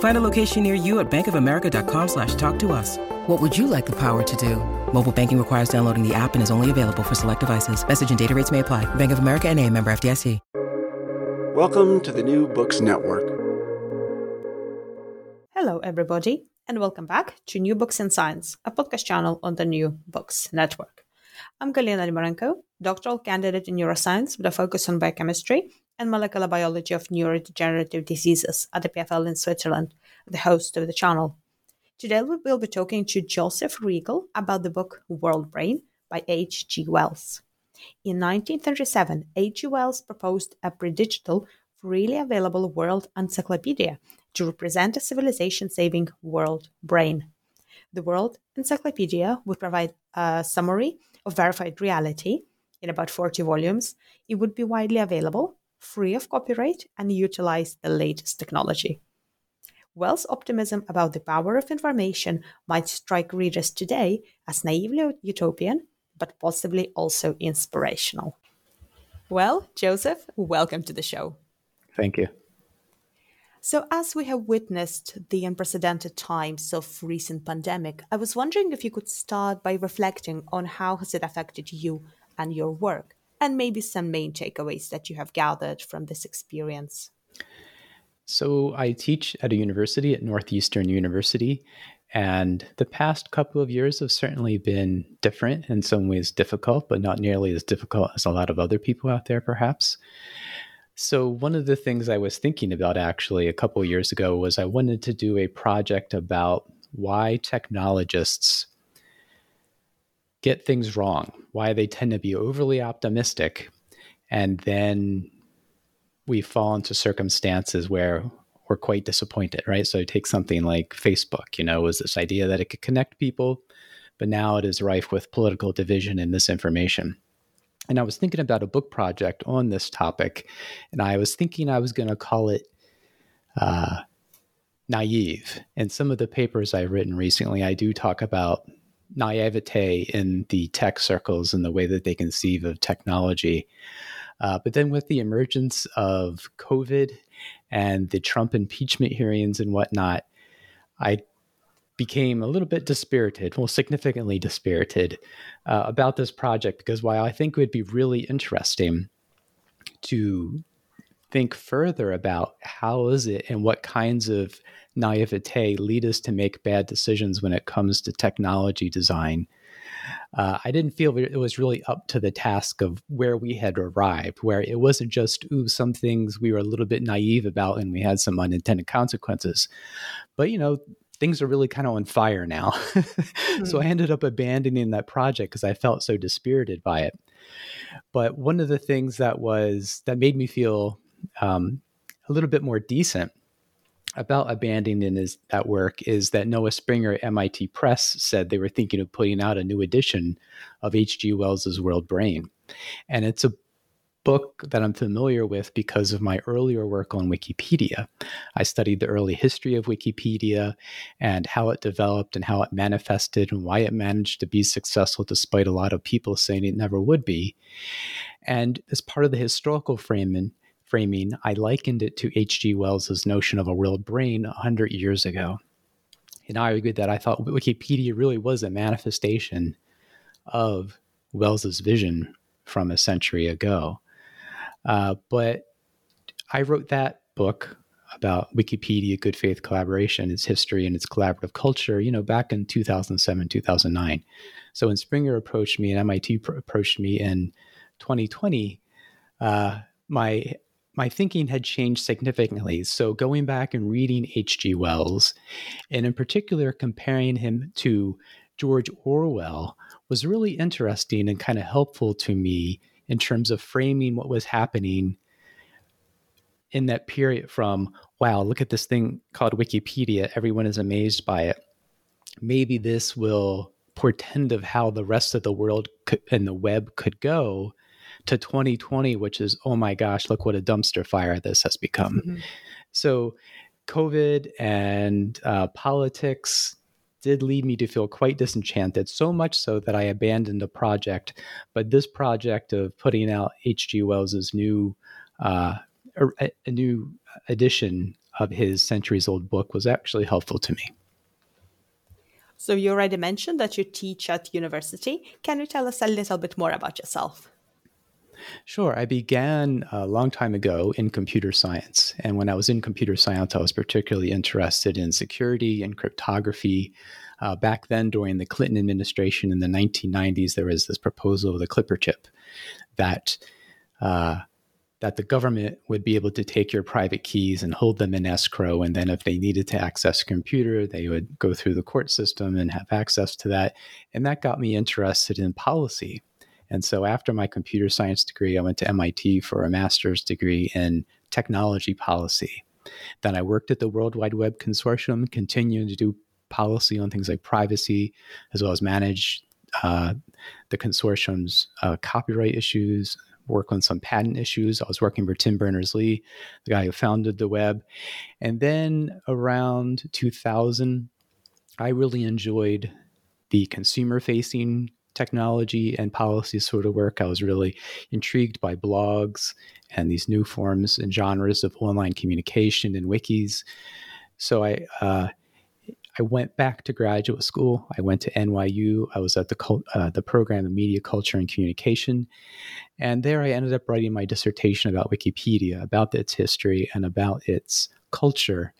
Find a location near you at bankofamerica.com slash talk to us. What would you like the power to do? Mobile banking requires downloading the app and is only available for select devices. Message and data rates may apply. Bank of America and a member FDIC. Welcome to the New Books Network. Hello, everybody, and welcome back to New Books in Science, a podcast channel on the New Books Network. I'm Galina Limarenko, doctoral candidate in neuroscience with a focus on biochemistry and molecular biology of neurodegenerative diseases at the EPFL in Switzerland, the host of the channel. Today we will be talking to Joseph Reagle about the book World Brain by H.G. Wells. In 1937, H.G. Wells proposed a predigital, freely available world encyclopedia to represent a civilization saving world brain. The World Encyclopedia would provide a summary of verified reality in about 40 volumes. It would be widely available, free of copyright, and utilize the latest technology. Wells' optimism about the power of information might strike readers today as naively utopian, but possibly also inspirational. Well, Joseph, welcome to the show. Thank you. So, as we have witnessed the unprecedented times of recent pandemic, I was wondering if you could start by reflecting on how has it affected you and your work, and maybe some main takeaways that you have gathered from this experience. So, I teach at a university at Northeastern University, and the past couple of years have certainly been different, in some ways difficult, but not nearly as difficult as a lot of other people out there, perhaps. So, one of the things I was thinking about actually a couple of years ago was I wanted to do a project about why technologists get things wrong, why they tend to be overly optimistic, and then we fall into circumstances where we're quite disappointed, right? So take something like Facebook, you know, was this idea that it could connect people, but now it is rife with political division and misinformation. And I was thinking about a book project on this topic, and I was thinking I was going to call it uh, naive. And some of the papers I've written recently, I do talk about naivete in the tech circles and the way that they conceive of technology. Uh, but then with the emergence of COVID and the Trump impeachment hearings and whatnot, I became a little bit dispirited, well, significantly dispirited uh, about this project because while I think it would be really interesting to think further about how is it and what kinds of naivete lead us to make bad decisions when it comes to technology design uh, I didn't feel it was really up to the task of where we had arrived, where it wasn't just, ooh, some things we were a little bit naive about and we had some unintended consequences. But, you know, things are really kind of on fire now. mm-hmm. So I hmm. ended up abandoning that project because I felt so dispirited by it. But one of the things that was, that made me feel um, a little bit more decent about abandoning his, that work is that Noah Springer at MIT Press said they were thinking of putting out a new edition of H.G. Wells's World Brain. And it's a book that I'm familiar with because of my earlier work on Wikipedia. I studied the early history of Wikipedia and how it developed and how it manifested and why it managed to be successful despite a lot of people saying it never would be. And as part of the historical framing, framing, I likened it to H.G. Wells's notion of a world brain 100 years ago. And I argued that I thought Wikipedia really was a manifestation of Wells's vision from a century ago. Uh, but I wrote that book about Wikipedia, good faith collaboration, its history, and its collaborative culture, you know, back in 2007, 2009. So when Springer approached me and MIT pr- approached me in 2020, uh, my my thinking had changed significantly. So going back and reading H.G. Wells, and in particular comparing him to George Orwell, was really interesting and kind of helpful to me in terms of framing what was happening in that period from wow look at this thing called wikipedia everyone is amazed by it maybe this will portend of how the rest of the world could, and the web could go to 2020 which is oh my gosh look what a dumpster fire this has become mm-hmm. so covid and uh, politics did lead me to feel quite disenchanted, so much so that I abandoned the project. But this project of putting out H.G. Wells's new, uh, a, a new edition of his centuries old book was actually helpful to me. So you already mentioned that you teach at university. Can you tell us a little bit more about yourself? Sure. I began a long time ago in computer science. And when I was in computer science, I was particularly interested in security and cryptography. Uh, back then, during the Clinton administration in the 1990s, there was this proposal of the Clipper chip that uh, that the government would be able to take your private keys and hold them in escrow. And then if they needed to access a computer, they would go through the court system and have access to that. And that got me interested in policy. And so after my computer science degree, I went to MIT for a master's degree in technology policy. Then I worked at the World Wide Web Consortium, continuing to do policy on things like privacy, as well as manage uh, the consortium's uh, copyright issues, work on some patent issues. I was working for Tim Berners Lee, the guy who founded the web. And then around 2000, I really enjoyed the consumer facing technology and policy sort of work. I was really intrigued by blogs and these new forms and genres of online communication and wikis. So I uh, I went back to graduate school. I went to NYU. I was at the uh, the program of media culture and communication, and there I ended up writing my dissertation about Wikipedia, about its history and about its culture.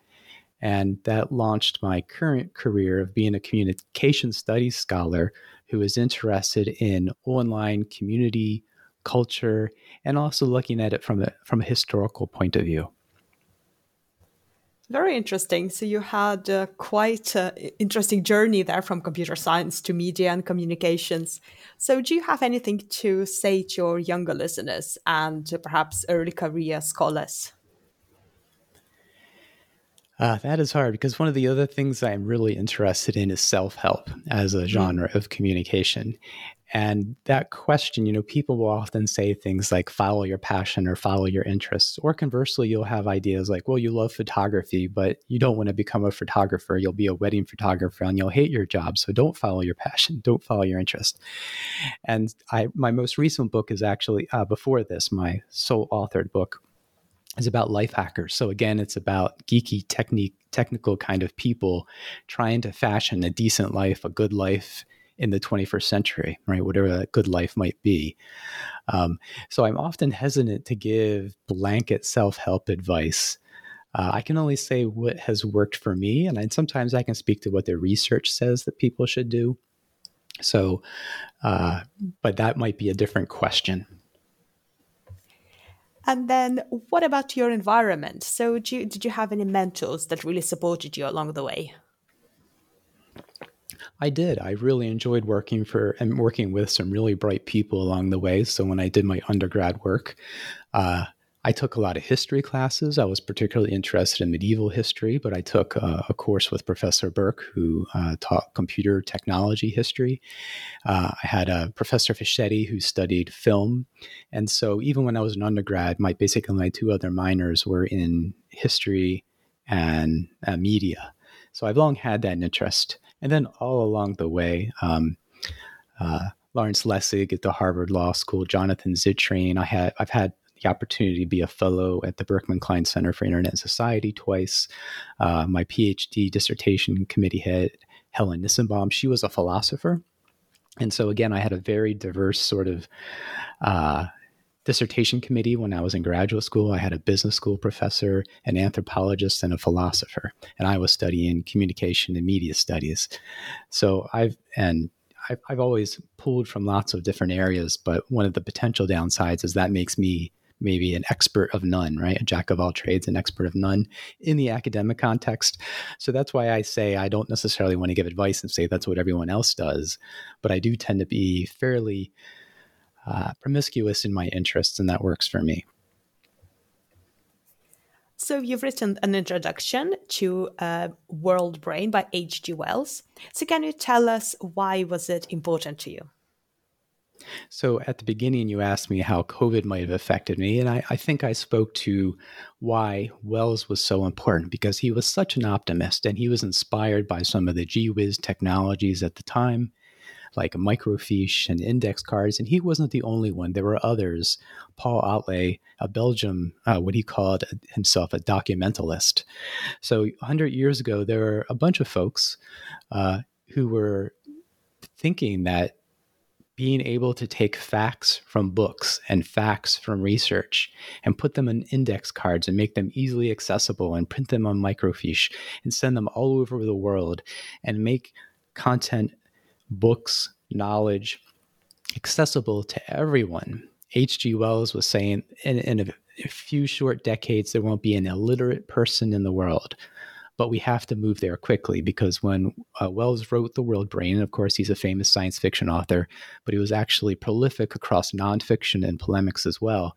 And that launched my current career of being a communication studies scholar who is interested in online community culture and also looking at it from a from a historical point of view. Very interesting. So you had uh, quite an interesting journey there from computer science to media and communications. So do you have anything to say to your younger listeners and perhaps early career scholars? Uh, that is hard because one of the other things I'm really interested in is self help as a mm-hmm. genre of communication. And that question, you know, people will often say things like follow your passion or follow your interests. Or conversely, you'll have ideas like, well, you love photography, but you don't want to become a photographer. You'll be a wedding photographer and you'll hate your job. So don't follow your passion, don't follow your interest. And I, my most recent book is actually uh, before this, my sole authored book is about life hackers. So again, it's about geeky technique, technical kind of people trying to fashion a decent life, a good life in the 21st century, right? Whatever that good life might be. Um, so I'm often hesitant to give blanket self-help advice. Uh, I can only say what has worked for me, and I, sometimes I can speak to what the research says that people should do. So, uh, but that might be a different question. And then, what about your environment? So, did you, did you have any mentors that really supported you along the way? I did. I really enjoyed working for and working with some really bright people along the way. So when I did my undergrad work, uh, I took a lot of history classes. I was particularly interested in medieval history, but I took uh, a course with Professor Burke, who uh, taught computer technology history. Uh, I had a Professor Fischetti who studied film. And so even when I was an undergrad, my basically my two other minors were in history and uh, media. So I've long had that interest. And then all along the way, um, uh, Lawrence Lessig at the Harvard Law School, Jonathan Zittrain. I had I've had the opportunity to be a fellow at the Berkman Klein Center for Internet Society twice. Uh, my PhD dissertation committee head, Helen Nissenbaum, she was a philosopher. And so, again, I had a very diverse sort of uh, dissertation committee when I was in graduate school. I had a business school professor, an anthropologist, and a philosopher. And I was studying communication and media studies. So I've, and I've, I've always pulled from lots of different areas, but one of the potential downsides is that makes me maybe an expert of none, right? A jack of all trades, an expert of none in the academic context. So that's why I say I don't necessarily want to give advice and say that's what everyone else does, but I do tend to be fairly uh, promiscuous in my interests, and that works for me. So you've written an introduction to uh, World Brain by H.G. Wells. So can you tell us why was it important to you? So at the beginning, you asked me how COVID might have affected me, and I, I, think I spoke to why Wells was so important because he was such an optimist, and he was inspired by some of the gee whiz technologies at the time like microfiche and index cards, and he wasn't the only one. There were others. Paul Otlet, a Belgium, uh, what he called himself a documentalist. So 100 years ago, there were a bunch of folks uh, who were thinking that being able to take facts from books and facts from research and put them in index cards and make them easily accessible and print them on microfiche and send them all over the world and make content books, knowledge accessible to everyone. H.G. Wells was saying in, in a, a few short decades, there won't be an illiterate person in the world. But we have to move there quickly because when uh, Wells wrote The World Brain, and of course, he's a famous science fiction author, but he was actually prolific across nonfiction and polemics as well.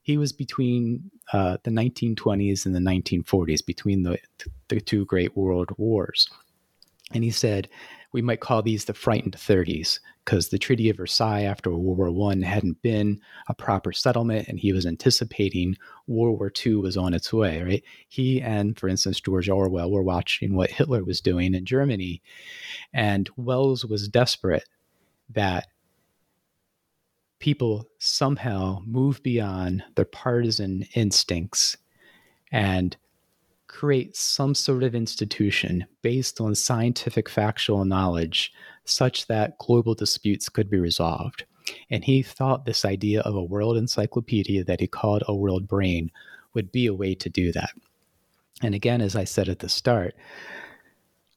He was between uh, the 1920s and the 1940s, between the, the two great world wars. And he said, we might call these the frightened 30s because the Treaty of Versailles after World War I hadn't been a proper settlement and he was anticipating World War II was on its way, right? He and, for instance, George Orwell were watching what Hitler was doing in Germany. And Wells was desperate that people somehow move beyond their partisan instincts and create some sort of institution based on scientific factual knowledge such that global disputes could be resolved. And he thought this idea of a world encyclopedia that he called a world brain would be a way to do that. And again, as I said at the start,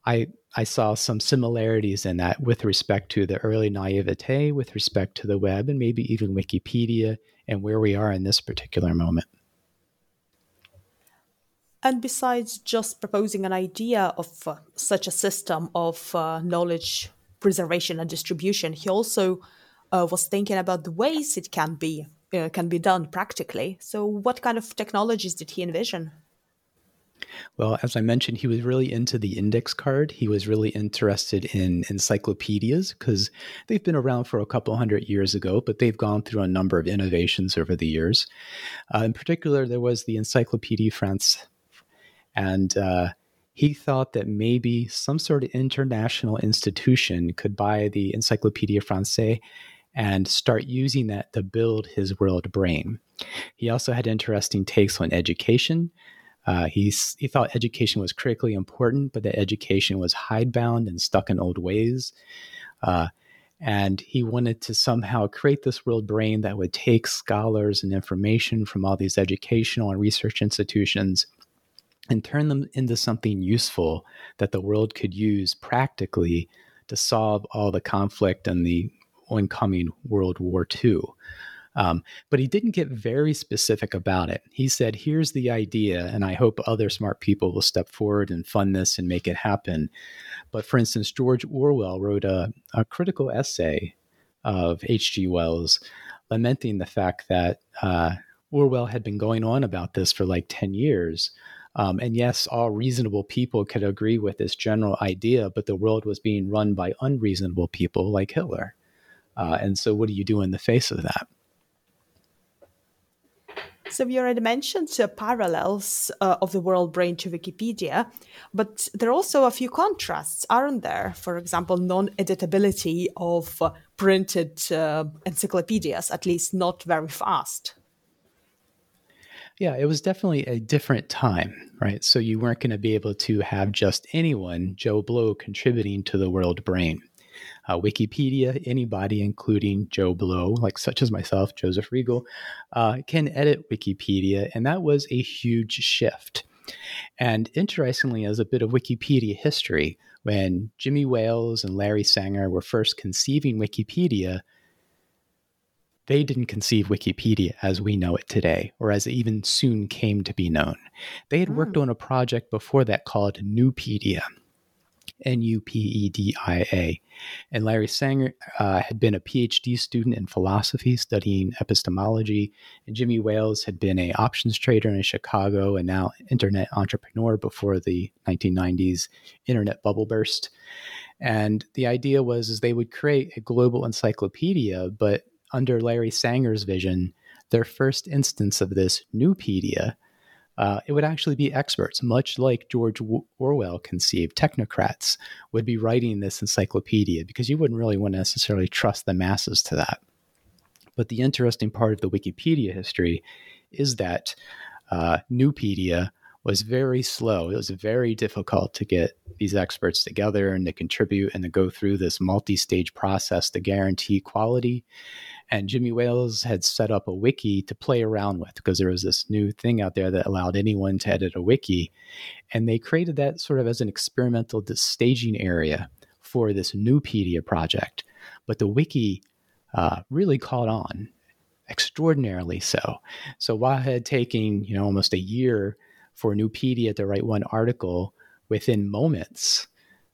I I saw some similarities in that with respect to the early naivete, with respect to the web, and maybe even Wikipedia and where we are in this particular moment. And besides just proposing an idea of uh, such a system of uh, knowledge preservation and distribution, he also uh, was thinking about the ways it can be uh, can be done practically. So, what kind of technologies did he envision? Well, as I mentioned, he was really into the index card. He was really interested in encyclopedias because they've been around for a couple hundred years ago, but they've gone through a number of innovations over the years. Uh, in particular, there was the Encyclopédie Française and uh, he thought that maybe some sort of international institution could buy the Encyclopedia Francaise and start using that to build his world brain. He also had interesting takes on education. Uh, he thought education was critically important, but that education was hidebound and stuck in old ways. Uh, and he wanted to somehow create this world brain that would take scholars and information from all these educational and research institutions and turn them into something useful that the world could use practically to solve all the conflict and the oncoming World War II. Um, but he didn't get very specific about it. He said, Here's the idea, and I hope other smart people will step forward and fund this and make it happen. But for instance, George Orwell wrote a, a critical essay of H.G. Wells lamenting the fact that uh, Orwell had been going on about this for like 10 years, um, and yes, all reasonable people could agree with this general idea, but the world was being run by unreasonable people like Hitler. Uh, and so, what do you do in the face of that? So we already mentioned uh, parallels uh, of the world brain to Wikipedia, but there are also a few contrasts, aren't there? For example, non-editability of uh, printed uh, encyclopedias, at least not very fast. Yeah, it was definitely a different time, right? So you weren't going to be able to have just anyone, Joe Blow, contributing to the world brain. Uh, Wikipedia, anybody, including Joe Blow, like such as myself, Joseph Reagle, uh, can edit Wikipedia, and that was a huge shift. And interestingly, as a bit of Wikipedia history, when Jimmy Wales and Larry Sanger were first conceiving Wikipedia, they didn't conceive Wikipedia as we know it today, or as it even soon came to be known. They had worked mm. on a project before that called Nupedia. N U P E D I A. And Larry Sanger uh, had been a PhD student in philosophy, studying epistemology. And Jimmy Wales had been a options trader in Chicago and now internet entrepreneur before the 1990s internet bubble burst. And the idea was is they would create a global encyclopedia, but under Larry Sanger's vision, their first instance of this Nupedia, uh, it would actually be experts, much like George Orwell conceived. Technocrats would be writing this encyclopedia because you wouldn't really want to necessarily trust the masses to that. But the interesting part of the Wikipedia history is that uh, Nupedia was very slow. It was very difficult to get these experts together and to contribute and to go through this multi stage process to guarantee quality. And Jimmy Wales had set up a wiki to play around with because there was this new thing out there that allowed anyone to edit a wiki. And they created that sort of as an experimental staging area for this Nupedia project. But the wiki uh, really caught on extraordinarily so. So while had taken, you know, almost a year for Nupedia to write one article within moments,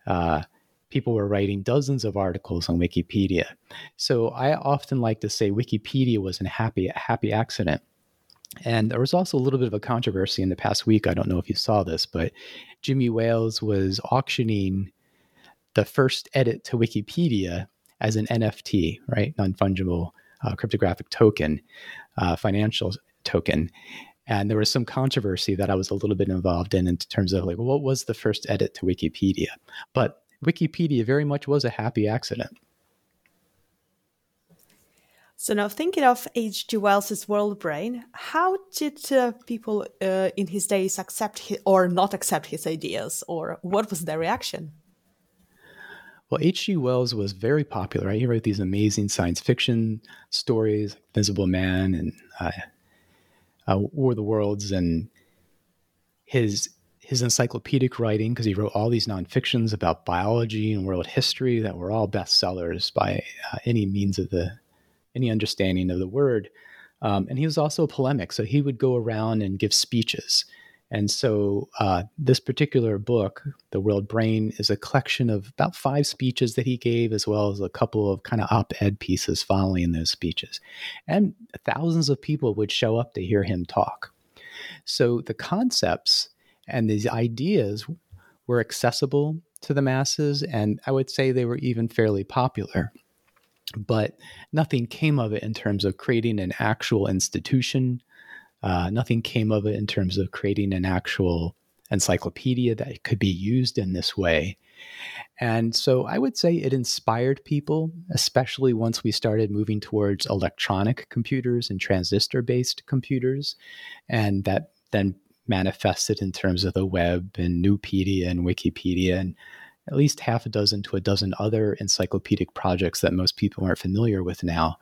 uh, people were writing dozens of articles on Wikipedia. So I often like to say Wikipedia was a happy happy accident. And there was also a little bit of a controversy in the past week. I don't know if you saw this, but Jimmy Wales was auctioning the first edit to Wikipedia as an NFT, right? Non fungible uh, cryptographic token, uh, financial token. And there was some controversy that I was a little bit involved in in terms of like, what was the first edit to Wikipedia? But Wikipedia very much was a happy accident. So now thinking of H.G. Wells's World Brain, how did uh, people uh, in his days accept his, or not accept his ideas, or what was their reaction? Well, H.G. Wells was very popular. Right? He wrote these amazing science fiction stories, like Invisible Man and uh, uh, War of the Worlds, and his his encyclopedic writing, because he wrote all these nonfictions about biology and world history that were all bestsellers by uh, any means of the any understanding of the word. Um, and he was also a polemic, so he would go around and give speeches. And so uh, this particular book, The World Brain, is a collection of about five speeches that he gave, as well as a couple of kind of op ed pieces following those speeches. And thousands of people would show up to hear him talk. So the concepts and these ideas were accessible to the masses, and I would say they were even fairly popular. But nothing came of it in terms of creating an actual institution. Uh, nothing came of it in terms of creating an actual encyclopedia that could be used in this way. And so I would say it inspired people, especially once we started moving towards electronic computers and transistor based computers. And that then manifested in terms of the web and Nupedia and Wikipedia and at least half a dozen to a dozen other encyclopedic projects that most people aren't familiar with now.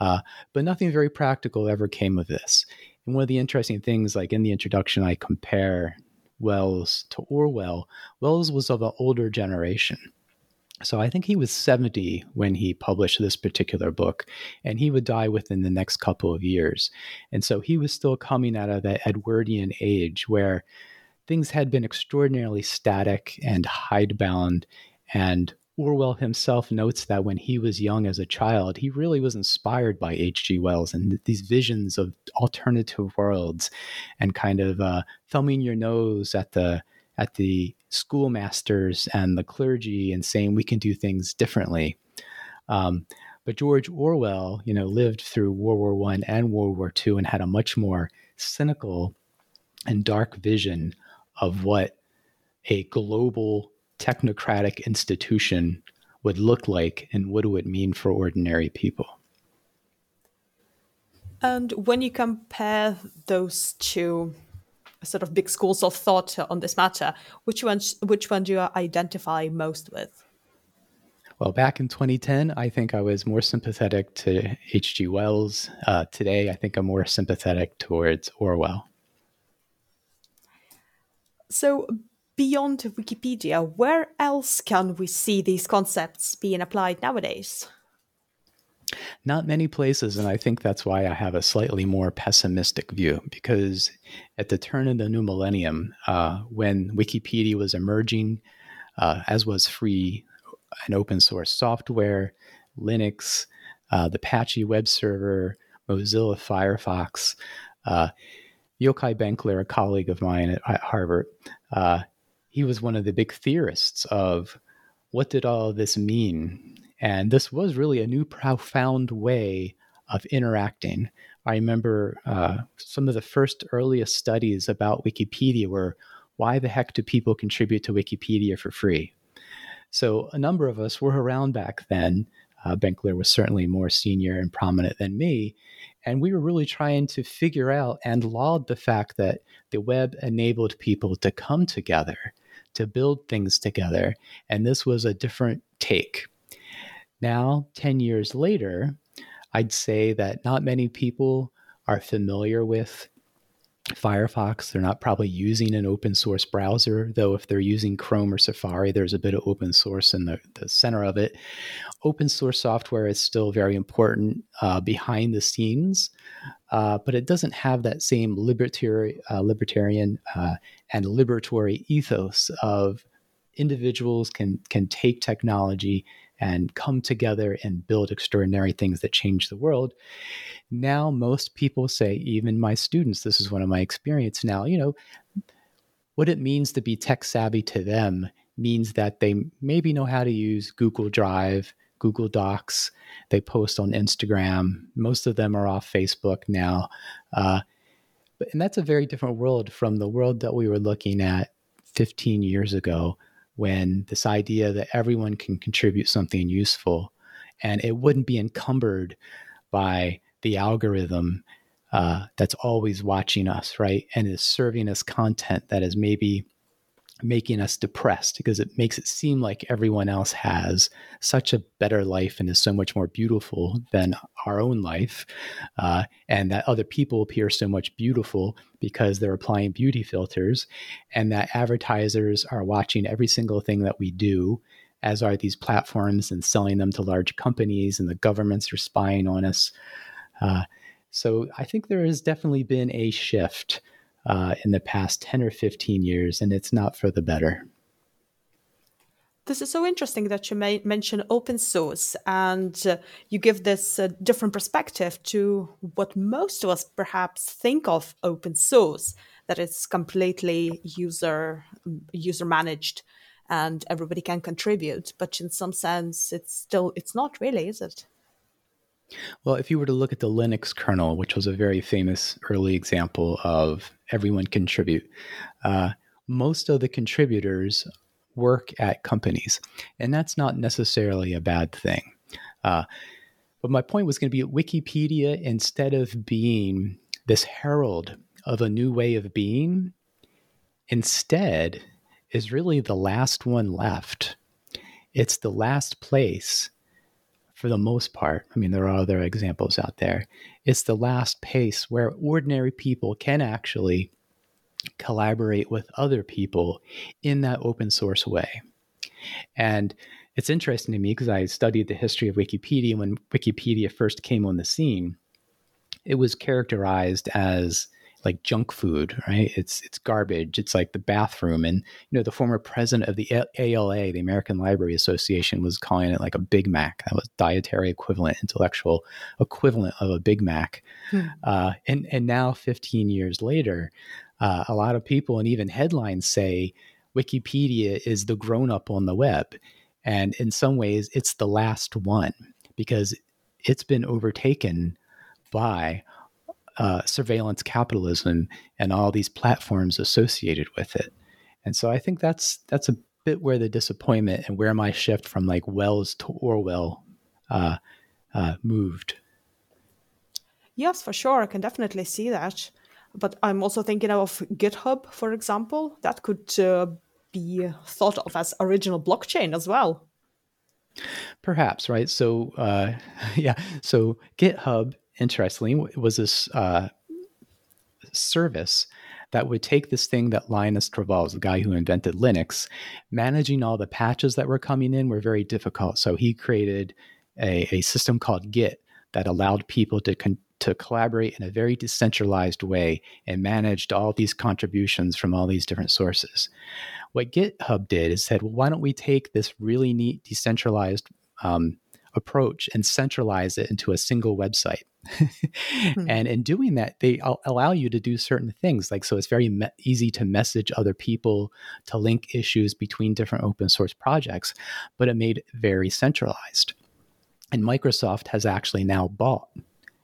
Uh, but nothing very practical ever came of this. And one of the interesting things, like in the introduction, I compare Wells to Orwell. Wells was of an older generation. So I think he was 70 when he published this particular book, and he would die within the next couple of years. And so he was still coming out of that Edwardian age where things had been extraordinarily static and hidebound. And Orwell himself notes that when he was young as a child, he really was inspired by H.G. Wells and these visions of alternative worlds and kind of uh, thumbing your nose at the at the schoolmasters and the clergy and saying we can do things differently. Um, but George Orwell, you know, lived through World War One and World War Two and had a much more cynical and dark vision of what a global technocratic institution would look like and what do it mean for ordinary people. And when you compare those two sort of big schools of thought on this matter, which one which one do you identify most with? Well, back in 2010, I think I was more sympathetic to H.G. Wells. Uh, today, I think I'm more sympathetic towards Orwell. So, beyond Wikipedia, where else can we see these concepts being applied nowadays? Not many places, and I think that's why I have a slightly more pessimistic view. Because at the turn of the new millennium, uh, when Wikipedia was emerging, uh, as was free and open source software, Linux, uh, the Apache web server, Mozilla Firefox, uh, Yochai Benkler, a colleague of mine at, at Harvard, uh, he was one of the big theorists of what did all this mean and this was really a new, profound way of interacting. I remember uh, some of the first earliest studies about Wikipedia were why the heck do people contribute to Wikipedia for free? So a number of us were around back then. Uh, Benkler was certainly more senior and prominent than me. And we were really trying to figure out and laud the fact that the web enabled people to come together, to build things together. And this was a different take. Now, 10 years later, I'd say that not many people are familiar with Firefox. They're not probably using an open source browser, though, if they're using Chrome or Safari, there's a bit of open source in the, the center of it. Open source software is still very important uh, behind the scenes, uh, but it doesn't have that same libertari- uh, libertarian uh, and liberatory ethos of individuals can, can take technology and come together and build extraordinary things that change the world. Now, most people say, even my students, this is one of my experience now, you know, what it means to be tech savvy to them means that they maybe know how to use Google Drive, Google Docs. They post on Instagram. Most of them are off Facebook now. Uh, and that's a very different world from the world that we were looking at 15 years ago when this idea that everyone can contribute something useful and it wouldn't be encumbered by the algorithm uh, that's always watching us, right? And is serving us content that is maybe making us depressed because it makes it seem like everyone else has such a better life and is so much more beautiful than our own life, uh, and that other people appear so much beautiful because they're applying beauty filters, and that advertisers are watching every single thing that we do. As are these platforms and selling them to large companies, and the governments are spying on us. Uh, so I think there has definitely been a shift uh, in the past 10 or 15 years, and it's not for the better. This is so interesting that you may mention open source and uh, you give this uh, different perspective to what most of us perhaps think of open source that it's completely user user managed and everybody can contribute but in some sense it's still it's not really is it well, if you were to look at the Linux kernel, which was a very famous early example of everyone contribute, uh, most of the contributors work at companies, and that's not necessarily a bad thing. Uh, but my point was going to be Wikipedia, instead of being this herald of a new way of being, instead is really the last one left. It's the last place for the most part, I mean, there are other examples out there, it's the last pace where ordinary people can actually collaborate with other people in that open source way. And it's interesting to me because I studied the history of Wikipedia when Wikipedia first came on the scene. It was characterized as like junk food, right? It's it's garbage. It's like the bathroom. And you know, the former president of the ALA, the American Library Association, was calling it like a Big Mac. That was dietary equivalent, intellectual equivalent of a Big Mac. Hmm. Uh, and and now, 15 years later, uh, a lot of people and even headlines say Wikipedia is the grown up on the web, and in some ways, it's the last one because it's been overtaken by uh, surveillance capitalism and all these platforms associated with it. And so I think that's that's a bit where the disappointment and where my shift from like Wells to Orwell uh, uh, moved. Yes, for sure. I can definitely see that. But I'm also thinking of GitHub, for example. That could uh, be thought of as original blockchain as well. Perhaps, right? So, uh, yeah. So, GitHub, interestingly, was this uh, service that would take this thing that Linus Torvalds, the guy who invented Linux, managing all the patches that were coming in were very difficult. So, he created a, a system called Git that allowed people to con- to collaborate in a very decentralized way and managed all these contributions from all these different sources. What GitHub did is said, well, why don't we take this really neat decentralized um, approach and centralize it into a single website? hmm. And in doing that, they allow you to do certain things. Like, so it's very me- easy to message other people, to link issues between different open source projects, but it made very centralized. And Microsoft has actually now bought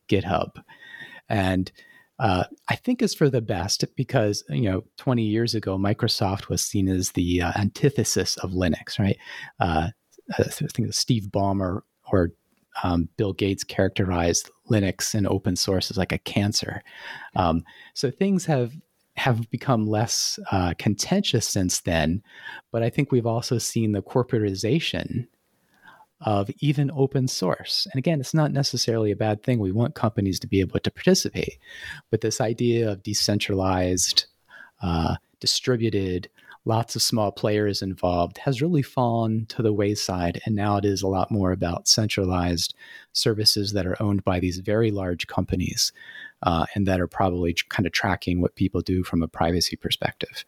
GitHub. And uh, I think is for the best because you know 20 years ago Microsoft was seen as the uh, antithesis of Linux, right? Uh, I think Steve Ballmer or um, Bill Gates characterized Linux and open source as like a cancer. Um, so things have have become less uh, contentious since then, but I think we've also seen the corporatization of even open source. And again, it's not necessarily a bad thing. We want companies to be able to participate. But this idea of decentralized, uh, distributed, lots of small players involved has really fallen to the wayside. And now it is a lot more about centralized services that are owned by these very large companies uh, and that are probably kind of tracking what people do from a privacy perspective.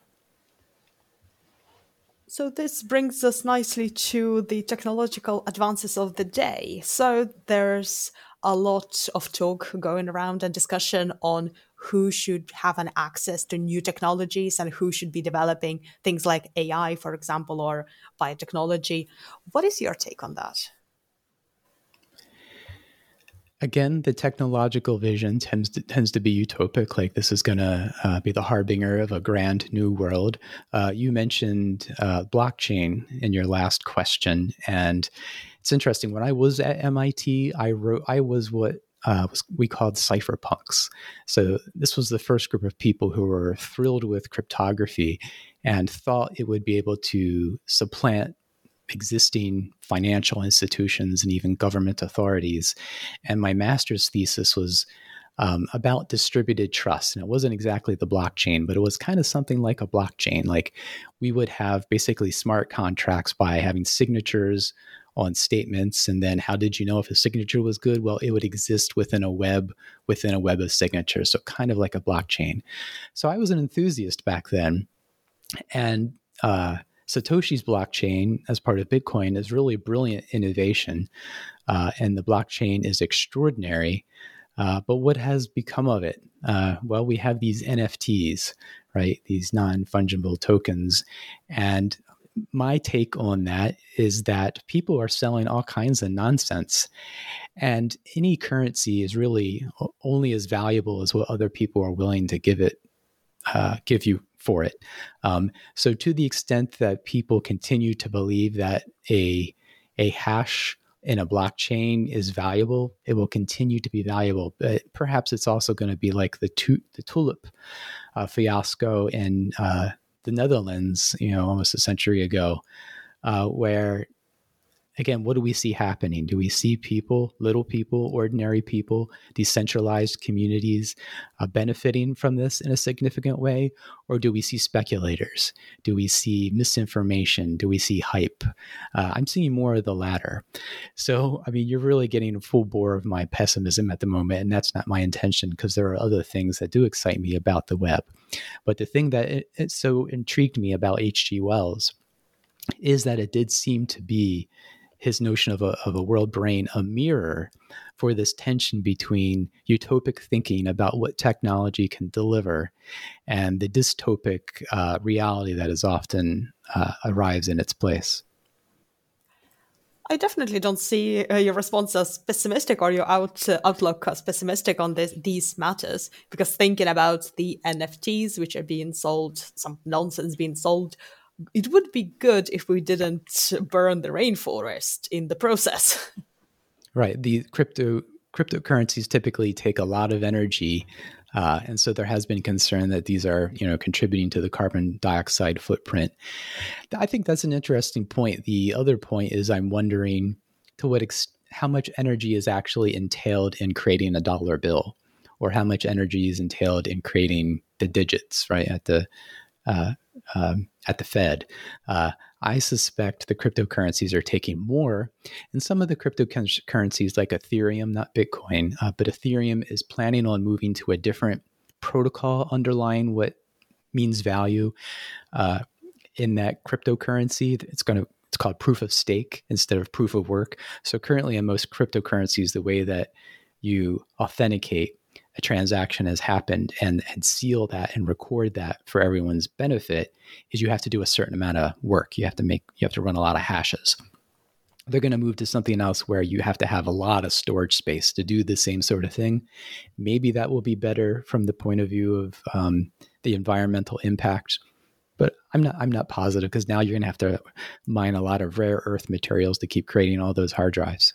So this brings us nicely to the technological advances of the day. So there's a lot of talk going around and discussion on who should have an access to new technologies and who should be developing things like AI, for example, or biotechnology. What is your take on that? again, the technological vision tends to, tends to be utopic, like this is going to uh, be the harbinger of a grand new world. Uh, you mentioned uh, blockchain in your last question, and it's interesting. When I was at MIT, I wrote, I was what uh, was we called cypherpunks. So this was the first group of people who were thrilled with cryptography and thought it would be able to supplant existing financial institutions and even government authorities. And my master's thesis was um, about distributed trust. And it wasn't exactly the blockchain, but it was kind of something like a blockchain. Like we would have basically smart contracts by having signatures on statements. And then how did you know if a signature was good? Well, it would exist within a web, within a web of signatures. So kind of like a blockchain. So I was an enthusiast back then. And uh, Satoshi's blockchain as part of Bitcoin is really a brilliant innovation, uh, and the blockchain is extraordinary. Uh, but what has become of it? Uh, well, we have these NFTs, right? These non fungible tokens. And my take on that is that people are selling all kinds of nonsense. And any currency is really only as valuable as what other people are willing to give it, uh, give you for it. Um, so to the extent that people continue to believe that a a hash in a blockchain is valuable, it will continue to be valuable. But perhaps it's also going to be like the tu- the tulip uh, fiasco in uh, the Netherlands, you know, almost a century ago, uh, where again, what do we see happening? Do we see people, little people, ordinary people, decentralized communities uh, benefiting from this in a significant way? Or do we see speculators? Do we see misinformation? Do we see hype? Uh, I'm seeing more of the latter. So, I mean, you're really getting a full bore of my pessimism at the moment, and that's not my intention because there are other things that do excite me about the web. But the thing that it, it so intrigued me about H.G. Wells is that it did seem to be his notion of a, of a world brain a mirror for this tension between utopic thinking about what technology can deliver and the dystopic uh, reality that is often uh, arrives in its place. I definitely don't see uh, your response as pessimistic or your out, uh, outlook as pessimistic on this, these matters. Because thinking about the NFTs which are being sold, some nonsense being sold it would be good if we didn't burn the rainforest in the process. Right. The crypto cryptocurrencies typically take a lot of energy. Uh, and so there has been concern that these are, you know, contributing to the carbon dioxide footprint. I think that's an interesting point. The other point is I'm wondering to what extent how much energy is actually entailed in creating a dollar bill or how much energy is entailed in creating the digits right at the uh, um, at the Fed. Uh, I suspect the cryptocurrencies are taking more, and some of the cryptocurrencies, like Ethereum, not Bitcoin, uh, but Ethereum is planning on moving to a different protocol underlying what means value uh, in that cryptocurrency. It's going to it's called proof of stake instead of proof of work. So currently, in most cryptocurrencies, the way that you authenticate a transaction has happened and, and seal that and record that for everyone's benefit is you have to do a certain amount of work. You have to make you have to run a lot of hashes. They're going to move to something else where you have to have a lot of storage space to do the same sort of thing. Maybe that will be better from the point of view of um, the environmental impact but I'm not I'm not positive because now you're going to have to mine a lot of rare earth materials to keep creating all those hard drives.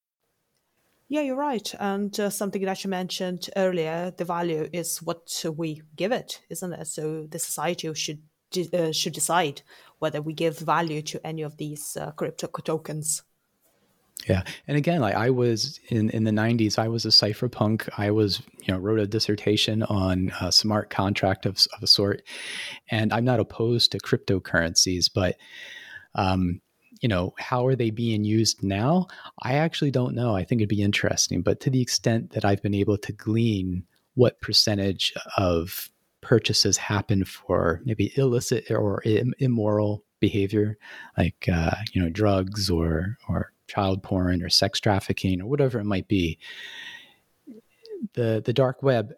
Yeah, you're right. And uh, something that you mentioned earlier, the value is what we give it, isn't it? So the society should uh, should decide whether we give value to any of these uh, crypto tokens. Yeah, and again, like I was in in the '90s, I was a cypherpunk. I was, you know, wrote a dissertation on a smart contract of of a sort, and I'm not opposed to cryptocurrencies, but um, you know, how are they being used now? I actually don't know. I think it'd be interesting. But to the extent that I've been able to glean what percentage of purchases happen for maybe illicit or immoral behavior, like uh, you know, drugs or or child porn or sex trafficking or whatever it might be, the the dark web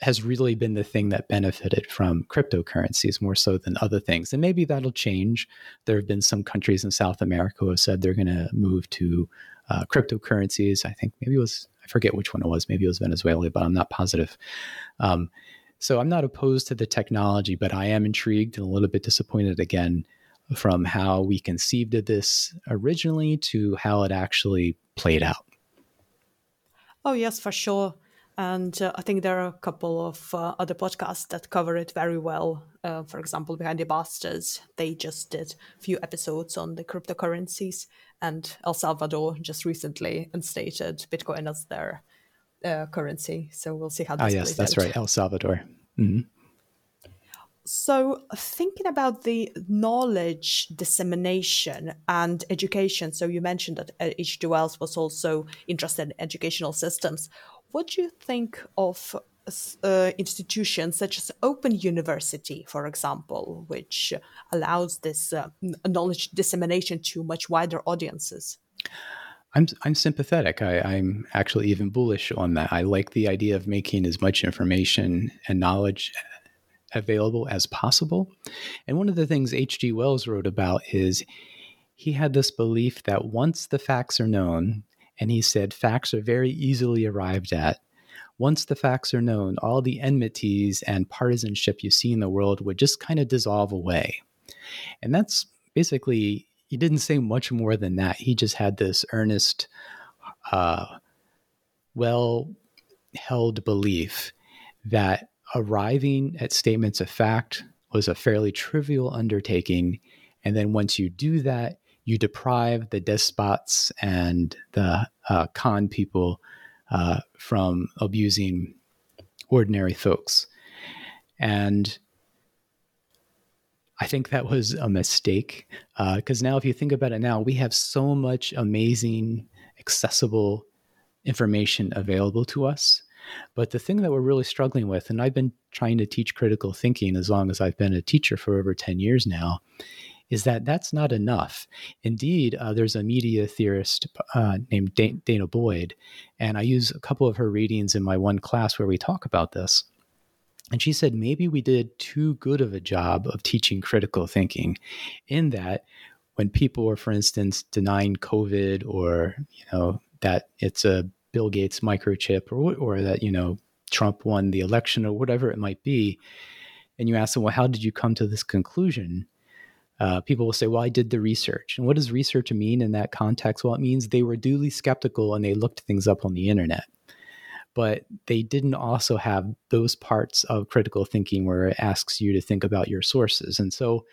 has really been the thing that benefited from cryptocurrencies more so than other things. And maybe that'll change. There have been some countries in south america who have said they're going to move to uh, cryptocurrencies. I think maybe it was i forget which one it was. Maybe it was venezuela but i'm not positive. Um, so i'm not opposed to the technology but i am intrigued and a little bit disappointed again from how we conceived of this originally to how it actually played out. Oh, yes, for sure. And uh, I think there are a couple of uh, other podcasts that cover it very well. Uh, for example, Behind the Bastards, they just did a few episodes on the cryptocurrencies, and El Salvador just recently instated Bitcoin as their uh, currency. So we'll see how ah, yes, that's out. right, El Salvador. Mm-hmm. So, thinking about the knowledge dissemination and education, so you mentioned that H.G. Wells was also interested in educational systems. What do you think of uh, institutions such as Open University, for example, which allows this uh, knowledge dissemination to much wider audiences? I'm I'm sympathetic. I, am actually even bullish on that. I like the idea of making as much information and knowledge available as possible. And one of the things H.G. Wells wrote about is he had this belief that once the facts are known, and he said, Facts are very easily arrived at. Once the facts are known, all the enmities and partisanship you see in the world would just kind of dissolve away. And that's basically, he didn't say much more than that. He just had this earnest, uh, well held belief that arriving at statements of fact was a fairly trivial undertaking. And then once you do that, you deprive the despots and the uh, con people uh, from abusing ordinary folks. And I think that was a mistake because uh, now, if you think about it now, we have so much amazing, accessible information available to us. But the thing that we're really struggling with, and I've been trying to teach critical thinking as long as I've been a teacher for over 10 years now, is that that's not enough. Indeed, uh, there's a media theorist uh, named danah boyd, and I use a couple of her readings in my one class where we talk about this. And she said maybe we did too good of a job of teaching critical thinking, in that when people were, for instance, denying COVID or you know that it's a Bill Gates microchip or or that you know Trump won the election or whatever it might be, and you ask them, well, how did you come to this conclusion? Uh, people will say, well, I did the research. And what does research mean in that context? Well, it means they were duly skeptical and they looked things up on the internet. But they didn't also have those parts of critical thinking where it asks you to think about your sources. And so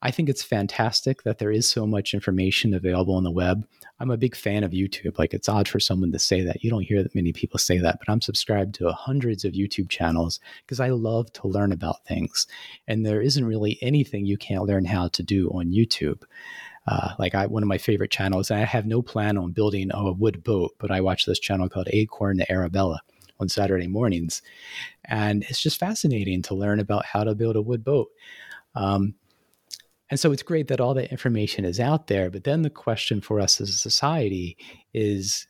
I think it's fantastic that there is so much information available on the web. I'm a big fan of YouTube. Like it's odd for someone to say that. You don't hear that many people say that, but I'm subscribed to hundreds of YouTube channels because I love to learn about things. And there isn't really anything you can't learn how to do on YouTube. Uh, like I, one of my favorite channels, I have no plan on building a wood boat, but I watch this channel called Acorn to Arabella on Saturday mornings, and it's just fascinating to learn about how to build a wood boat. Um, and so it's great that all that information is out there. But then the question for us as a society is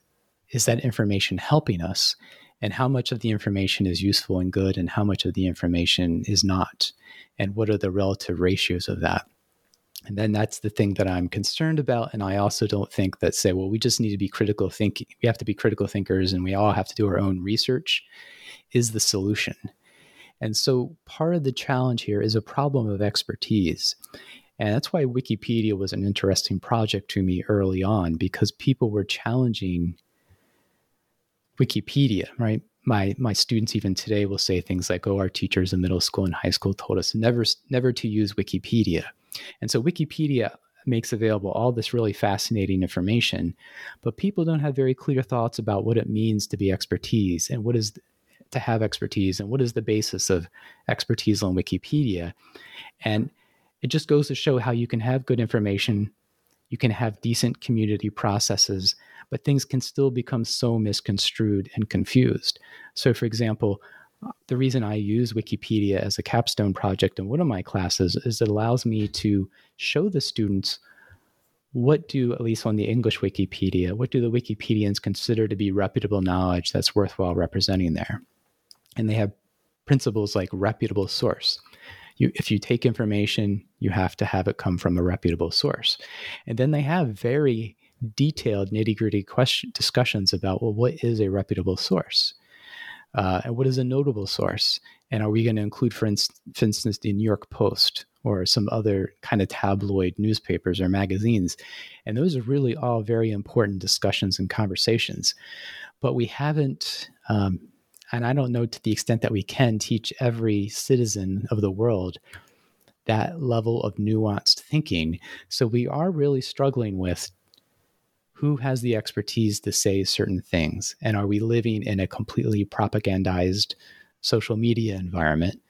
is that information helping us? And how much of the information is useful and good, and how much of the information is not? And what are the relative ratios of that? And then that's the thing that I'm concerned about. And I also don't think that say, well, we just need to be critical thinking. We have to be critical thinkers and we all have to do our own research is the solution. And so part of the challenge here is a problem of expertise. And that's why Wikipedia was an interesting project to me early on because people were challenging Wikipedia, right? My my students even today will say things like, "Oh, our teachers in middle school and high school told us never never to use Wikipedia." And so Wikipedia makes available all this really fascinating information, but people don't have very clear thoughts about what it means to be expertise and what is to have expertise and what is the basis of expertise on Wikipedia. And it just goes to show how you can have good information, you can have decent community processes, but things can still become so misconstrued and confused. So, for example, uh, the reason I use Wikipedia as a capstone project in one of my classes is it allows me to show the students what do, at least on the English Wikipedia, what do the Wikipedians consider to be reputable knowledge that's worthwhile representing there? And they have principles like reputable source you if you take information, you have to have it come from a reputable source. And then they have very detailed nitty gritty question discussions about well, what is a reputable source? Uh, and what is a notable source? And are we going to include, for, for instance, the New York Post or some other kind of tabloid newspapers or magazines? And those are really all very important discussions and conversations. But we haven't um, and I don't know to the extent that we can teach every citizen of the world that level of nuanced thinking. So we are really struggling with who has the expertise to say certain things? And are we living in a completely propagandized social media environment?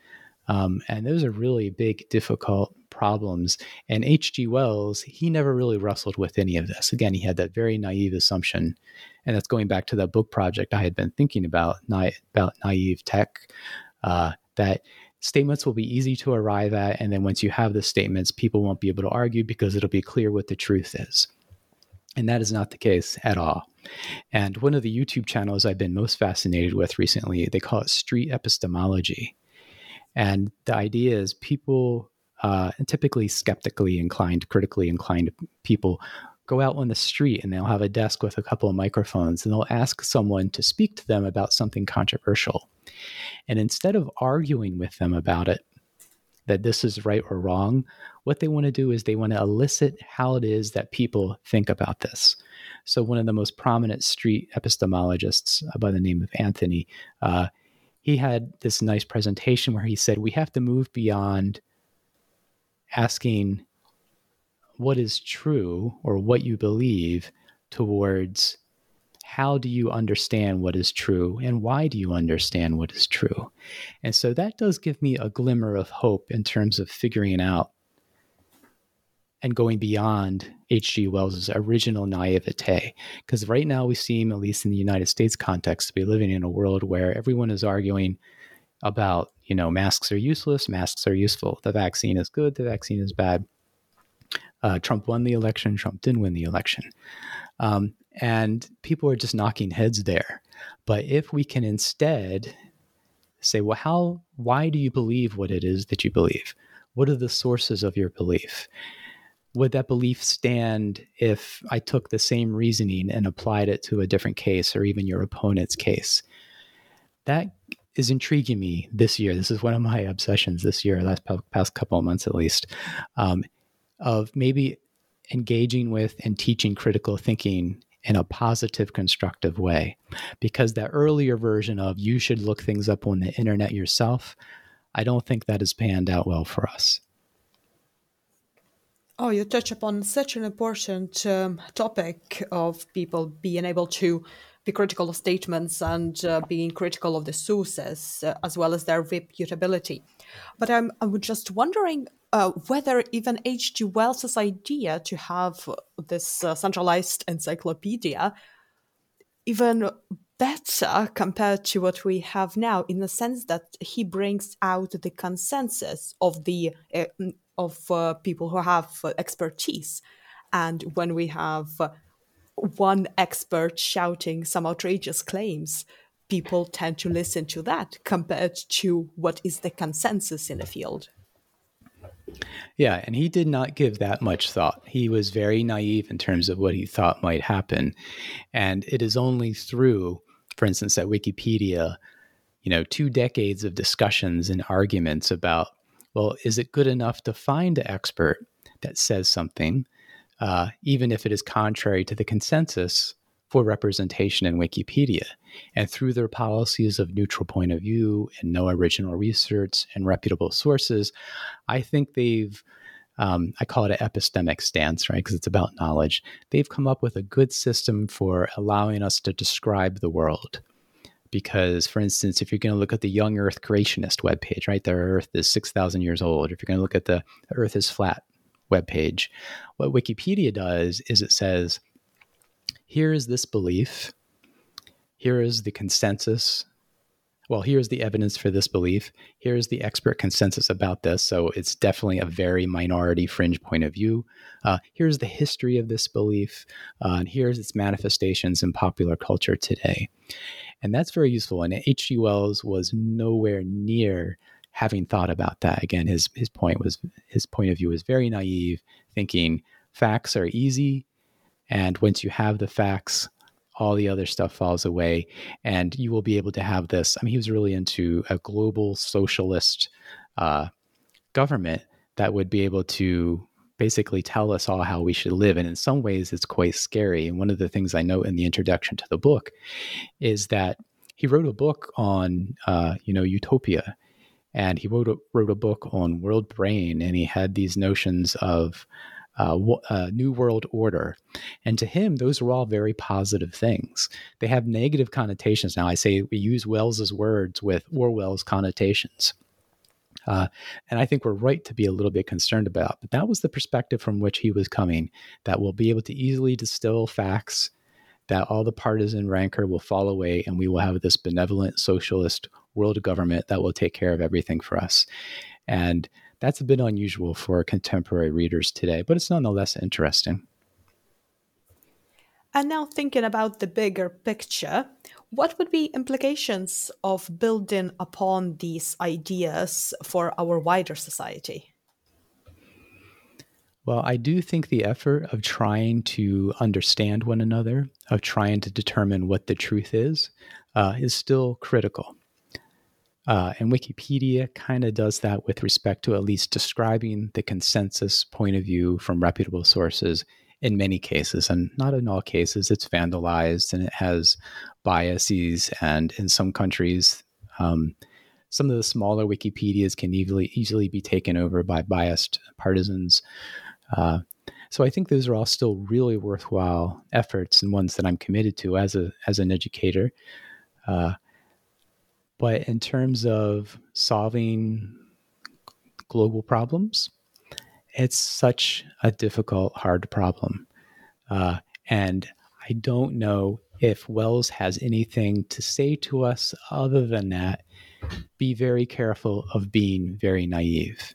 Um, and those are really big, difficult problems. And H.G. Wells, he never really wrestled with any of this. Again, he had that very naive assumption and that's going back to that book project I had been thinking about, na- about naive tech. Uh, that statements will be easy to arrive at, and then once you have the statements, people won't be able to argue because it'll be clear what the truth is. And that is not the case at all. And one of the YouTube channels I've been most fascinated with recently, they call it street epistemology. And the idea is people, uh, typically skeptically inclined, critically inclined people, go out on the street and they'll have a desk with a couple of microphones and they'll ask someone to speak to them about something controversial. And instead of arguing with them about it, that this is right or wrong, what they want to do is they want to elicit how it is that people think about this. So, one of the most prominent street epistemologists by the name of Anthony, uh, he had this nice presentation where he said, We have to move beyond asking what is true or what you believe towards how do you understand what is true and why do you understand what is true? And so that does give me a glimmer of hope in terms of figuring out and going beyond H.G. Wells's original naivete. Because right now we seem, at least in the United States context, to be living in a world where everyone is arguing about, you know, masks are useless, masks are useful, the vaccine is good, the vaccine is bad. Uh, Trump won the election. Trump didn't win the election. Um, and people are just knocking heads there. But if we can instead say, well, how, why do you believe what it is that you believe? What are the sources of your belief? Would that belief stand if I took the same reasoning and applied it to a different case or even your opponent's case? That is intriguing me this year. This is one of my obsessions this year, last past couple of months at least, um, of maybe engaging with and teaching critical thinking in a positive, constructive way. Because that earlier version of you should look things up on the internet yourself, I don't think that has panned out well for us. Oh, you touch upon such an important um, topic of people being able to be critical of statements and uh, being critical of the sources uh, as well as their reputability. But I'm, I'm just wondering uh, whether even H.G. Wells's idea to have this uh, centralized encyclopedia even better compared to what we have now in the sense that he brings out the consensus of the uh, of uh, people who have expertise and when we have one expert shouting some outrageous claims people tend to listen to that compared to what is the consensus in the field yeah, and he did not give that much thought. He was very naive in terms of what he thought might happen. And it is only through, for instance, at Wikipedia, you know, two decades of discussions and arguments about, well, is it good enough to find an expert that says something, uh, even if it is contrary to the consensus for representation in Wikipedia? And through their policies of neutral point of view and no original research and reputable sources, I think they've um, I call it an epistemic stance, right? Because it's about knowledge. They've come up with a good system for allowing us to describe the world. Because, for instance, if you're going to look at the Young Earth Creationist webpage, right, the Earth is 6,000 years old. If you're going to look at the Earth is flat webpage, what Wikipedia does is it says, here is this belief here is the consensus. Well, here's the evidence for this belief. Here's the expert consensus about this. So it's definitely a very minority fringe point of view. Uh, here's the history of this belief. Uh, and here's its manifestations in popular culture today. And that's very useful. And H.G. Wells was nowhere near having thought about that. Again, his his point was his point of view was very naive, thinking facts are easy, and once you have the facts, all the other stuff falls away and you will be able to have this i mean he was really into a global socialist uh, government that would be able to basically tell us all how we should live and in some ways it's quite scary and one of the things i note in the introduction to the book is that he wrote a book on uh, you know utopia and he wrote a, wrote a book on world brain and he had these notions of uh, uh, New World Order. And to him, those are all very positive things. They have negative connotations. Now, I say we use Wells's words with Orwell's connotations. Uh, and I think we're right to be a little bit concerned about. But that was the perspective from which he was coming that we'll be able to easily distill facts, that all the partisan rancor will fall away, and we will have this benevolent socialist world government that will take care of everything for us. And that's a bit unusual for contemporary readers today, but it's nonetheless interesting. And now, thinking about the bigger picture, what would be implications of building upon these ideas for our wider society? Well, I do think the effort of trying to understand one another, of trying to determine what the truth is, uh, is still critical. Uh, and Wikipedia kind of does that with respect to at least describing the consensus point of view from reputable sources in many cases, and not in all cases. It's vandalized and it has biases, and in some countries, um, some of the smaller Wikipedias can easily easily be taken over by biased partisans. Uh, so I think those are all still really worthwhile efforts and ones that I'm committed to as a as an educator. Uh, but in terms of solving global problems, it's such a difficult, hard problem. Uh, and I don't know if Wells has anything to say to us other than that. Be very careful of being very naive.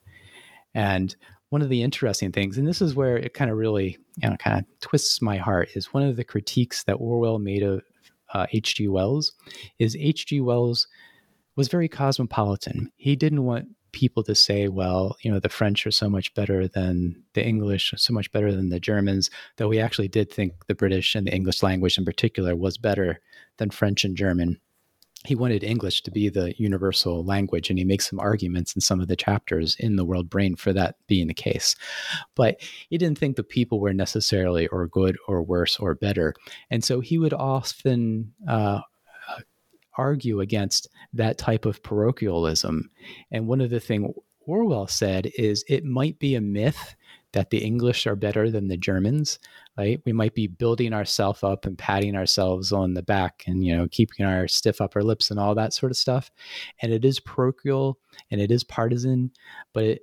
And one of the interesting things, and this is where it kind of really, you know, kind of twists my heart, is one of the critiques that Orwell made of H.G. Uh, Wells, is H.G. Wells was very cosmopolitan. He didn't want people to say, well, you know, the French are so much better than the English, so much better than the Germans, though we actually did think the British and the English language in particular was better than French and German he wanted English to be the universal language, and he makes some arguments in some of the chapters in the World Brain for that being the case. But he didn't think the people were necessarily or good or worse or better, and so he would often uh, argue against that type of parochialism. And one of the things Orwell said is it might be a myth that the English are better than the Germans, right? We might be building ourselves up and patting ourselves on the back and, you know, keeping our stiff upper lips and all that sort of stuff. And it is parochial and it is partisan, but it,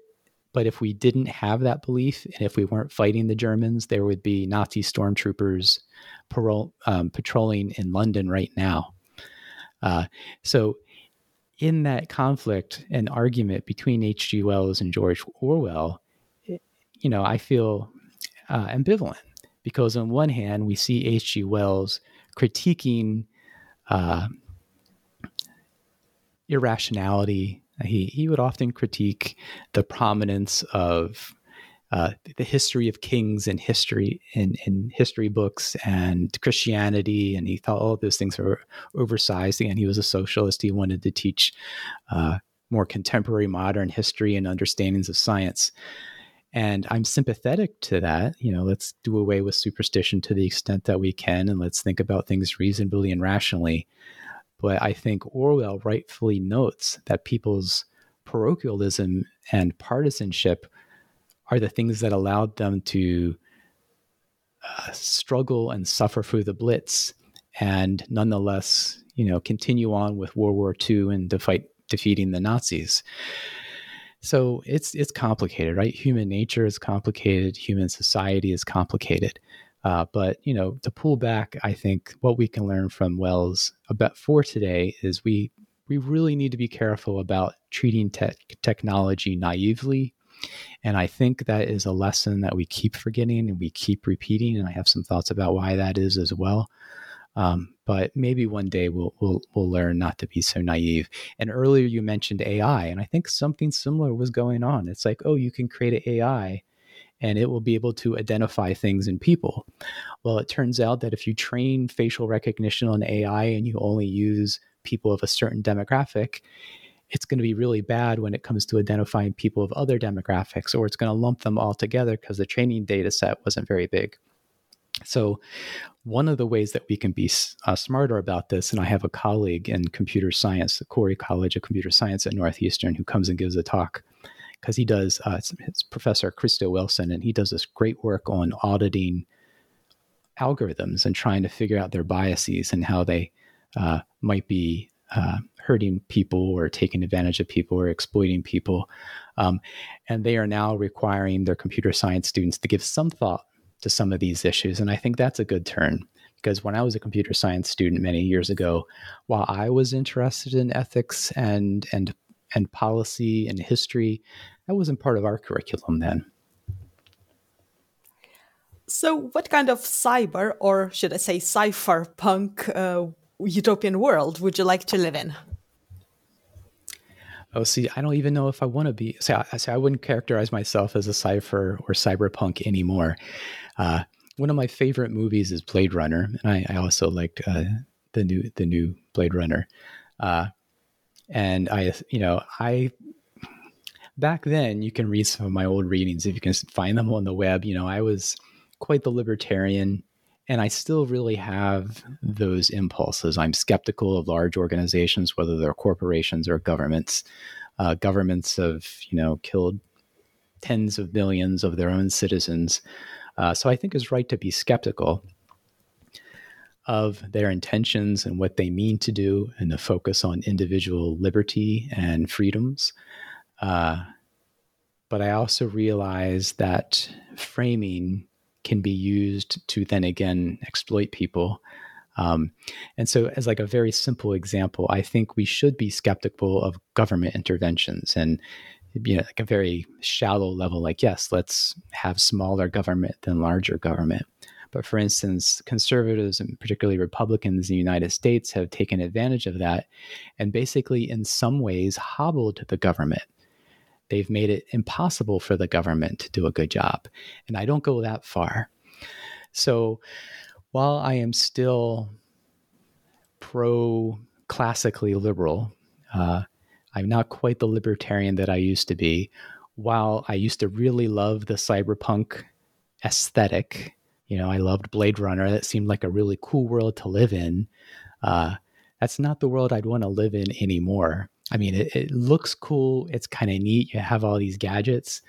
but if we didn't have that belief, and if we weren't fighting the Germans, there would be Nazi stormtroopers parole, um, patrolling in London right now. Uh, so, in that conflict and argument between H.G. Wells and George Orwell, you know, I feel uh, ambivalent because on one hand, we see H.G. Wells critiquing uh, irrationality. He he would often critique the prominence of uh, the history of kings and history in, in history books and Christianity, and he thought all those things were oversized. And he was a socialist. He wanted to teach uh, more contemporary modern history and understandings of science. And I'm sympathetic to that. You know, let's do away with superstition to the extent that we can, and let's think about things reasonably and rationally. But I think Orwell rightfully notes that people's parochialism and partisanship are the things that allowed them to uh, struggle and suffer through the Blitz, and nonetheless, you know, continue on with World War II and to fight defeating the Nazis. So it's it's complicated, right? Human nature is complicated. Human society is complicated. Uh, but you know, to pull back, I think what we can learn from Wells about for today is we we really need to be careful about treating te- technology naively. And I think that is a lesson that we keep forgetting and we keep repeating. And I have some thoughts about why that is as well. Um, but maybe one day we'll, we'll we'll learn not to be so naive. And earlier you mentioned AI, and I think something similar was going on. It's like, oh, you can create an AI, and it will be able to identify things in people. Well, it turns out that if you train facial recognition on AI and you only use people of a certain demographic, it's going to be really bad when it comes to identifying people of other demographics, or it's going to lump them all together because the training data set wasn't very big. So, one of the ways that we can be uh, smarter about this, and I have a colleague in computer science, the Khoury College of Computer Science at Northeastern, who comes and gives a talk because he does, uh, it's, it's, Professor Christo Wilson, and he does this great work on auditing algorithms and trying to figure out their biases and how they uh, might be uh, hurting people or taking advantage of people or exploiting people. Um, and they are now requiring their computer science students to give some thought to some of these issues. And I think that's a good turn because when I was a computer science student many years ago, while I was interested in ethics and and and policy and history, that wasn't part of our curriculum then. So, what kind of cyber, or should I say, cypherpunk uh, utopian world would you like to live in? Oh, see, I don't even know if I want to be. So I, I wouldn't characterize myself as a cipher or cyberpunk anymore. Uh, one of my favorite movies is Blade Runner, and I, I also liked uh, the new the new Blade Runner. Uh, and I, you know, I back then you can read some of my old readings if you can find them on the web. You know, I was quite the libertarian, and I still really have those impulses. I'm skeptical of large organizations, whether they're corporations or governments. Uh, governments have, you know, killed tens of millions of their own citizens. Uh, so I think it's right to be skeptical of their intentions and what they mean to do and the focus on individual liberty and freedoms. Uh, but I also realize that framing can be used to then again exploit people. Um, and so, as like a very simple example, I think we should be skeptical of government interventions. And you know, like a very shallow level, like, yes, let's have smaller government than larger government. But for instance, conservatives and particularly Republicans in the United States have taken advantage of that and basically, in some ways, hobbled the government. They've made it impossible for the government to do a good job. And I don't go that far. So while I am still pro classically liberal, uh, I'm not quite the libertarian that I used to be. While I used to really love the cyberpunk aesthetic, you know, I loved Blade Runner. That seemed like a really cool world to live in. Uh, that's not the world I'd want to live in anymore. I mean, it, it looks cool. It's kind of neat. You have all these gadgets,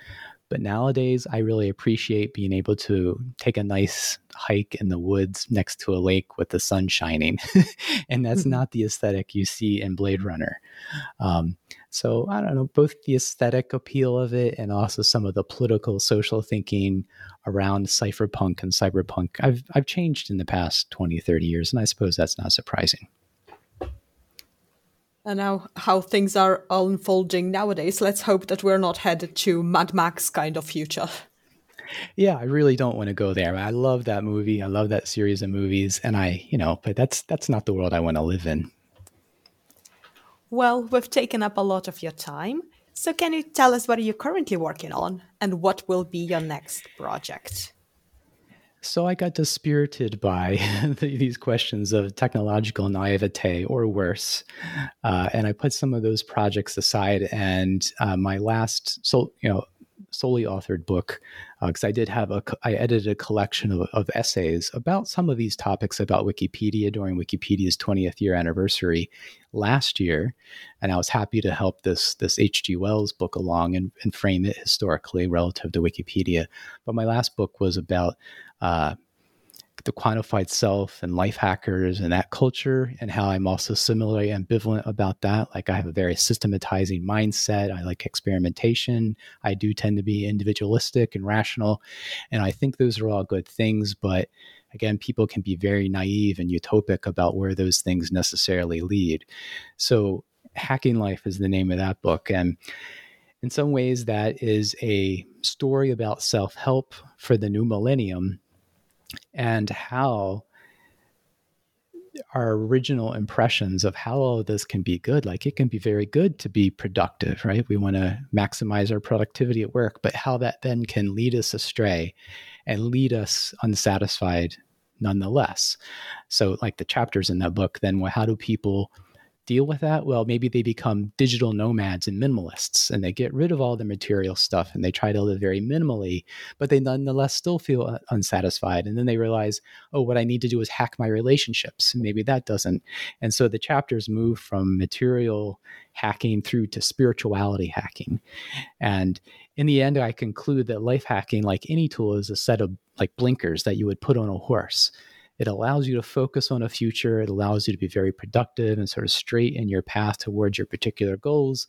but nowadays, I really appreciate being able to take a nice hike in the woods next to a lake with the sun shining. and that's mm-hmm. not the aesthetic you see in Blade Runner. Um, so I don't know, both the aesthetic appeal of it and also some of the political, social thinking around cypherpunk and cyberpunk. I've, I've changed in the past 20, 30 years, and I suppose that's not surprising and now how things are unfolding nowadays. Let's hope that we're not headed to Mad Max kind of future. Yeah, I really don't want to go there. I love that movie. I love that series of movies, and I, you know, but that's that's not the world I want to live in. Well, we've taken up a lot of your time. So can you tell us what you're currently working on and what will be your next project? So I got dispirited by these questions of technological naivete or worse. Uh, and I put some of those projects aside. And uh, my last, so, you know, solely authored book, because uh, I did have a, I edited a collection of, of, essays about some of these topics about Wikipedia during Wikipedia's 20th year anniversary last year. And I was happy to help this, this H.G. Wells book along and, and frame it historically relative to Wikipedia. But my last book was about uh, the quantified self and life hackers and that culture and how I'm also similarly ambivalent about that. Like I have a very systematizing mindset. I like experimentation. I do tend to be individualistic and rational. And I think those are all good things. But again, people can be very naive and utopic about where those things necessarily lead. So Hacking Life is the name of that book. And in some ways, that is a story about self help for the new millennium and how our original impressions of how all of this can be good like it can be very good to be productive right? We want to maximize our productivity at work but how that then can lead us astray and lead us unsatisfied nonetheless. So like the chapters in that book then well, how do people deal with that? Well, maybe they become digital nomads and minimalists and they get rid of all the material stuff and they try to live very minimally, but they nonetheless still feel uh, unsatisfied. And then they realize, oh, what I need to do is hack my relationships. Maybe that doesn't. And so the chapters move from material hacking through to spirituality hacking. And in the end, I conclude that life hacking, like any tool, is a set of like blinkers that you would put on a horse. It allows you to focus on a future. It allows you to be very productive and sort of straight in your path towards your particular goals.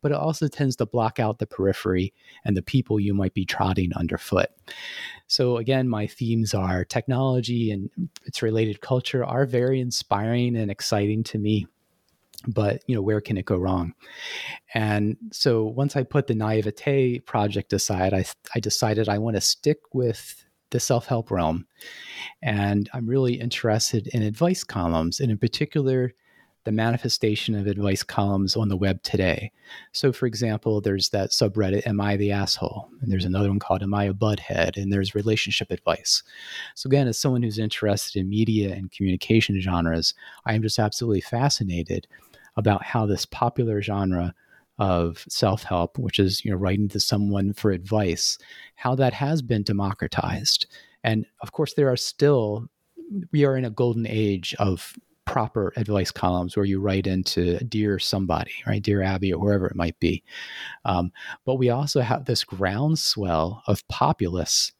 But it also tends to block out the periphery and the people you might be trotting underfoot. So, again, my themes are technology and its related culture are very inspiring and exciting to me but you know where can it go wrong and so once i put the naivete project aside i, I decided i want to stick with the self help realm. And I'm really interested in advice columns, and in particular, the manifestation of advice columns on the web today. So, for example, there's that subreddit, Am I the Asshole? And there's another one called Am I a Butthead? And there's relationship advice. So, again, as someone who's interested in media and communication genres, I am just absolutely fascinated about how this popular genre of self-help which is you know writing to someone for advice how that has been democratized. And of course there are still we are in a golden age of proper advice columns where you write into dear somebody right? Dear abby or whoever it might be. Um, but we also have this groundswell of populace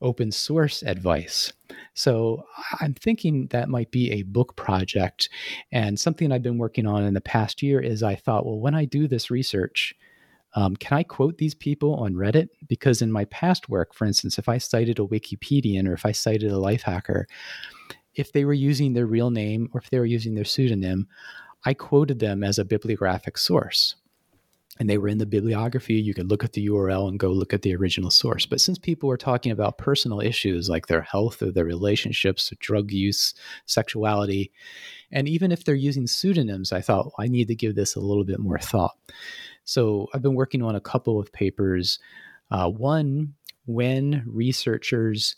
open source advice. So I'm thinking that might be a book project. And something I've been working on in the past year is I thought, well, when I do this research, um, can I quote these people on Reddit? Because in my past work, for instance, if I cited a Wikipedian or if I cited a life hacker, if they were using their real name or if they were using their pseudonym, I quoted them as a bibliographic source. And they were in the bibliography. You could look at the URL and go look at the original source. But since people were talking about personal issues like their health or their relationships, drug use, sexuality, and even if they're using pseudonyms, I thought I need to give this a little bit more thought. So I've been working on a couple of papers. Uh, one, when researchers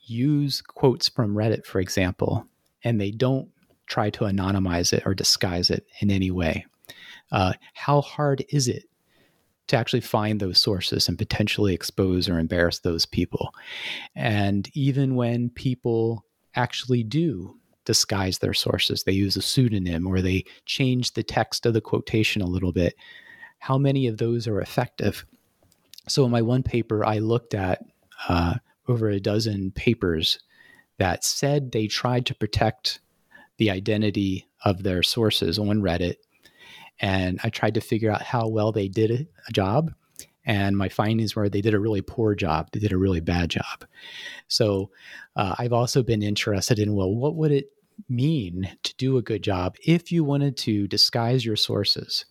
use quotes from Reddit, for example, and they don't try to anonymize it or disguise it in any way. Uh, how hard is it to actually find those sources and potentially expose or embarrass those people? And even when people actually do disguise their sources, they use a pseudonym or they change the text of the quotation a little bit, how many of those are effective? So, in my one paper, I looked at uh, over a dozen papers that said they tried to protect the identity of their sources on Reddit and I tried to figure out how well they did a job. And my findings were they did a really poor job. They did a really bad job. So uh, I've also been interested in well, what would it mean to do a good job if you wanted to disguise your sources?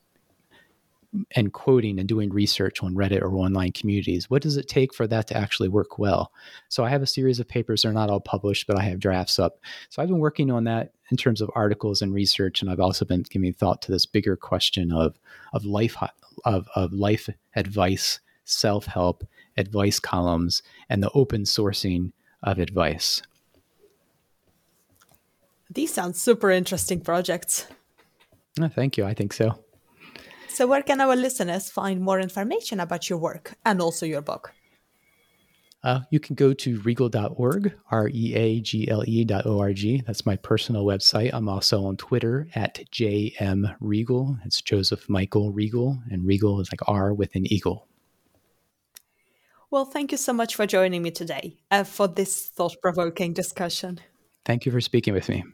And quoting and doing research on Reddit or online communities. What does it take for that to actually work well? So I have a series of papers. They're not all published, but I have drafts up. So I've been working on that in terms of articles and research, and I've also been giving thought to this bigger question of of life of of life advice, self help, advice columns, and the open sourcing of advice. These sound super interesting projects. Oh, thank you. I think so. So, where can our listeners find more information about your work and also your book? Uh, you can go to reagle.org, R E A G L E dot O R G. That's my personal website. I'm also on Twitter at JM Reagle. It's Joseph Michael Reagle, and Reagle is like R with an eagle. Well, thank you so much for joining me today uh, for this thought provoking discussion. Thank you for speaking with me.